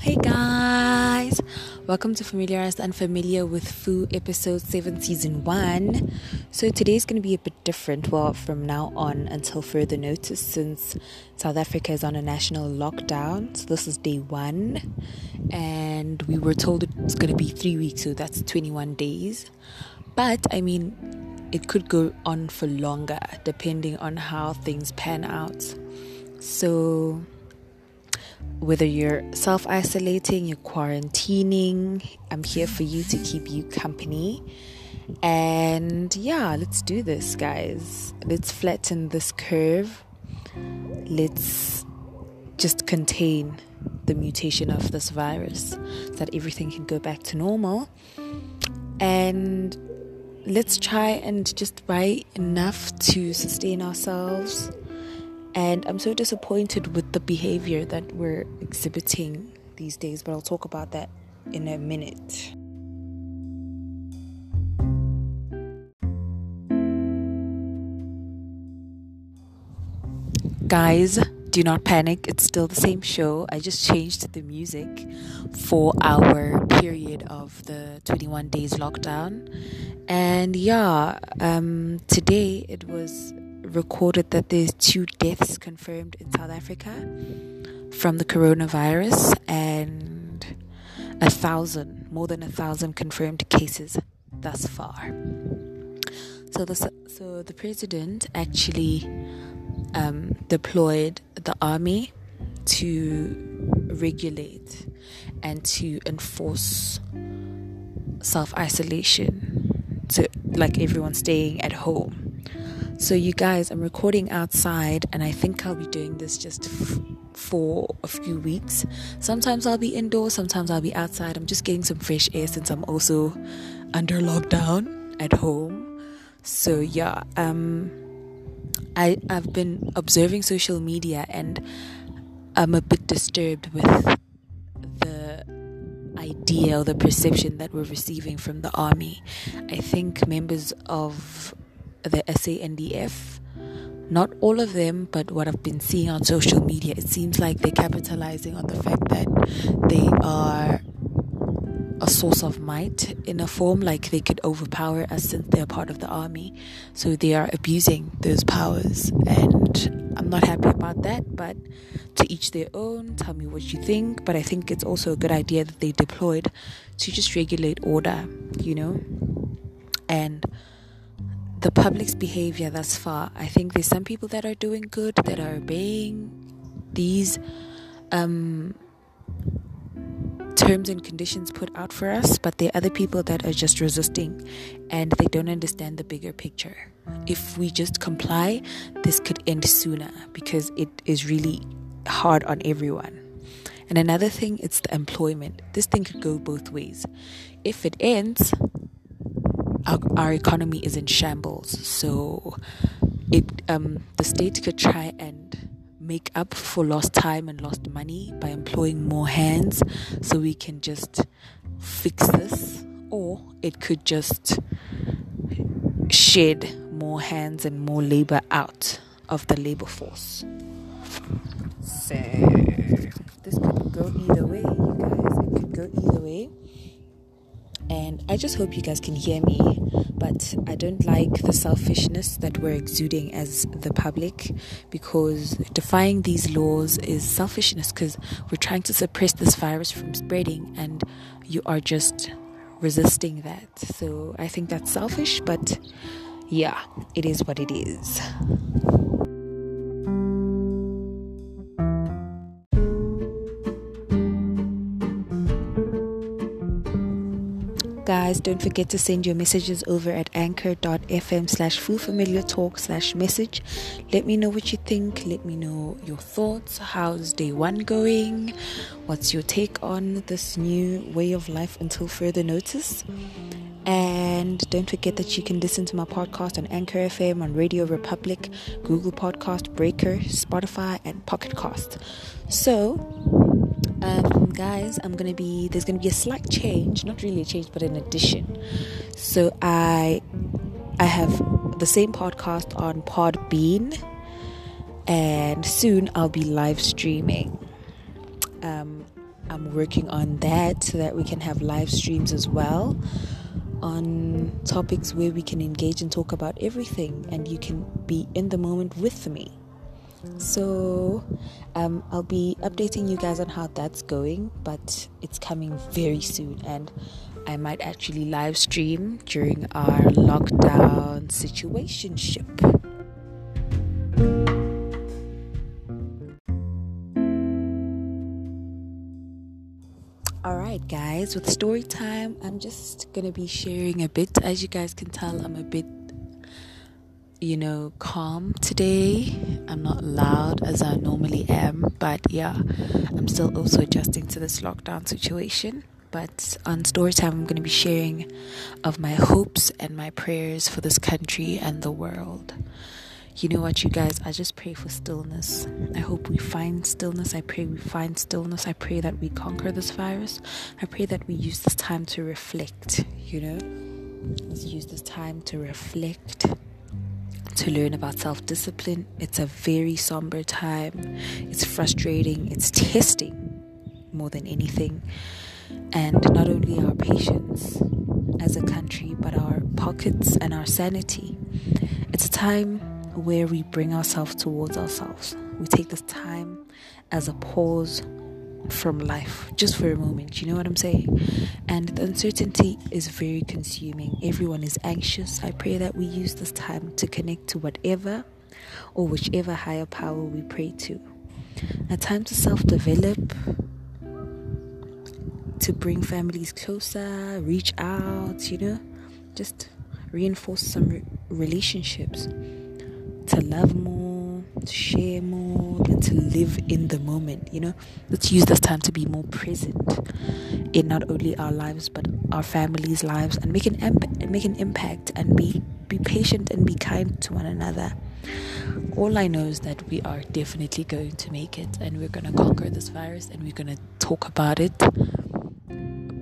Hey guys, welcome to Familiarized Unfamiliar with Fu episode 7 season 1. So today's going to be a bit different, well, from now on until further notice, since South Africa is on a national lockdown. So this is day 1, and we were told it's going to be 3 weeks, so that's 21 days. But I mean, it could go on for longer depending on how things pan out. So whether you're self isolating, you're quarantining, I'm here for you to keep you company. And yeah, let's do this, guys. Let's flatten this curve. Let's just contain the mutation of this virus so that everything can go back to normal. And let's try and just buy enough to sustain ourselves and I'm so disappointed with the behavior that we're exhibiting these days, but I'll talk about that in a minute. Guys, do not panic. It's still the same show. I just changed the music for our period of the 21 days lockdown. And yeah, um, today it was recorded that there's two deaths confirmed in South Africa from the coronavirus and a thousand, more than a thousand confirmed cases thus far. So the so the president actually um, deployed the army to regulate and to enforce self isolation, so like everyone staying at home so, you guys, I'm recording outside, and I think I'll be doing this just f- for a few weeks. Sometimes I'll be indoors, sometimes I'll be outside. I'm just getting some fresh air since I'm also under lockdown at home. So, yeah, um, I, I've been observing social media, and I'm a bit disturbed with the idea or the perception that we're receiving from the army. I think members of the SANDF. Not all of them, but what I've been seeing on social media, it seems like they're capitalizing on the fact that they are a source of might in a form, like they could overpower us since they're part of the army. So they are abusing those powers, and I'm not happy about that. But to each their own. Tell me what you think. But I think it's also a good idea that they deployed to just regulate order, you know, and the public's behavior thus far. I think there's some people that are doing good, that are obeying these um, terms and conditions put out for us, but there are other people that are just resisting and they don't understand the bigger picture. If we just comply, this could end sooner because it is really hard on everyone. And another thing, it's the employment. This thing could go both ways. If it ends, our, our economy is in shambles. So it um, the state could try and make up for lost time and lost money by employing more hands so we can just fix this or it could just shed more hands and more labor out of the labor force. So this could go either way you guys. It could go either way and I just hope you guys can hear me. But I don't like the selfishness that we're exuding as the public because defying these laws is selfishness because we're trying to suppress this virus from spreading, and you are just resisting that. So I think that's selfish, but yeah, it is what it is. Guys don't forget to send your messages over at anchor.fm slash familiar talk slash message. Let me know what you think. Let me know your thoughts. How's day one going? What's your take on this new way of life until further notice? And don't forget that you can listen to my podcast on Anchor FM, on Radio Republic, Google Podcast, Breaker, Spotify, and Pocket Cast. So, um, guys, I'm gonna be there's gonna be a slight change, not really a change, but an addition. So I I have the same podcast on Podbean, and soon I'll be live streaming. Um, I'm working on that so that we can have live streams as well on topics where we can engage and talk about everything and you can be in the moment with me. So, um, I'll be updating you guys on how that's going, but it's coming very soon, and I might actually live stream during our lockdown situationship. Alright, guys, with story time, I'm just gonna be sharing a bit. As you guys can tell, I'm a bit, you know, calm today. I'm not loud as I normally am, but yeah, I'm still also adjusting to this lockdown situation. But on story time, I'm gonna be sharing of my hopes and my prayers for this country and the world you know what, you guys, I just pray for stillness. I hope we find stillness. I pray we find stillness. I pray that we conquer this virus. I pray that we use this time to reflect, you know? Let's use this time to reflect, to learn about self discipline. It's a very somber time, it's frustrating, it's testing more than anything. And not only our patience as a country, but our pockets and our sanity. It's a time where we bring ourselves towards ourselves. We take this time as a pause from life just for a moment. You know what I'm saying? And the uncertainty is very consuming. Everyone is anxious. I pray that we use this time to connect to whatever or whichever higher power we pray to. A time to self develop, to bring families closer, reach out, you know, just reinforce some re- relationships to love more, to share to live in the moment. You know, let's use this time to be more present in not only our lives but our families' lives, and make an imp- make an impact, and be be patient and be kind to one another. All I know is that we are definitely going to make it, and we're gonna conquer this virus, and we're gonna talk about it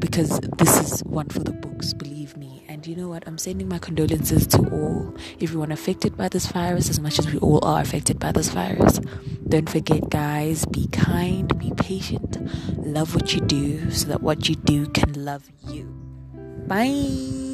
because this is one for the books, believe me. And you know what? I'm sending my condolences to all, everyone affected by this virus, as much as we all are affected by this virus. Don't forget, guys, be kind, be patient, love what you do so that what you do can love you. Bye.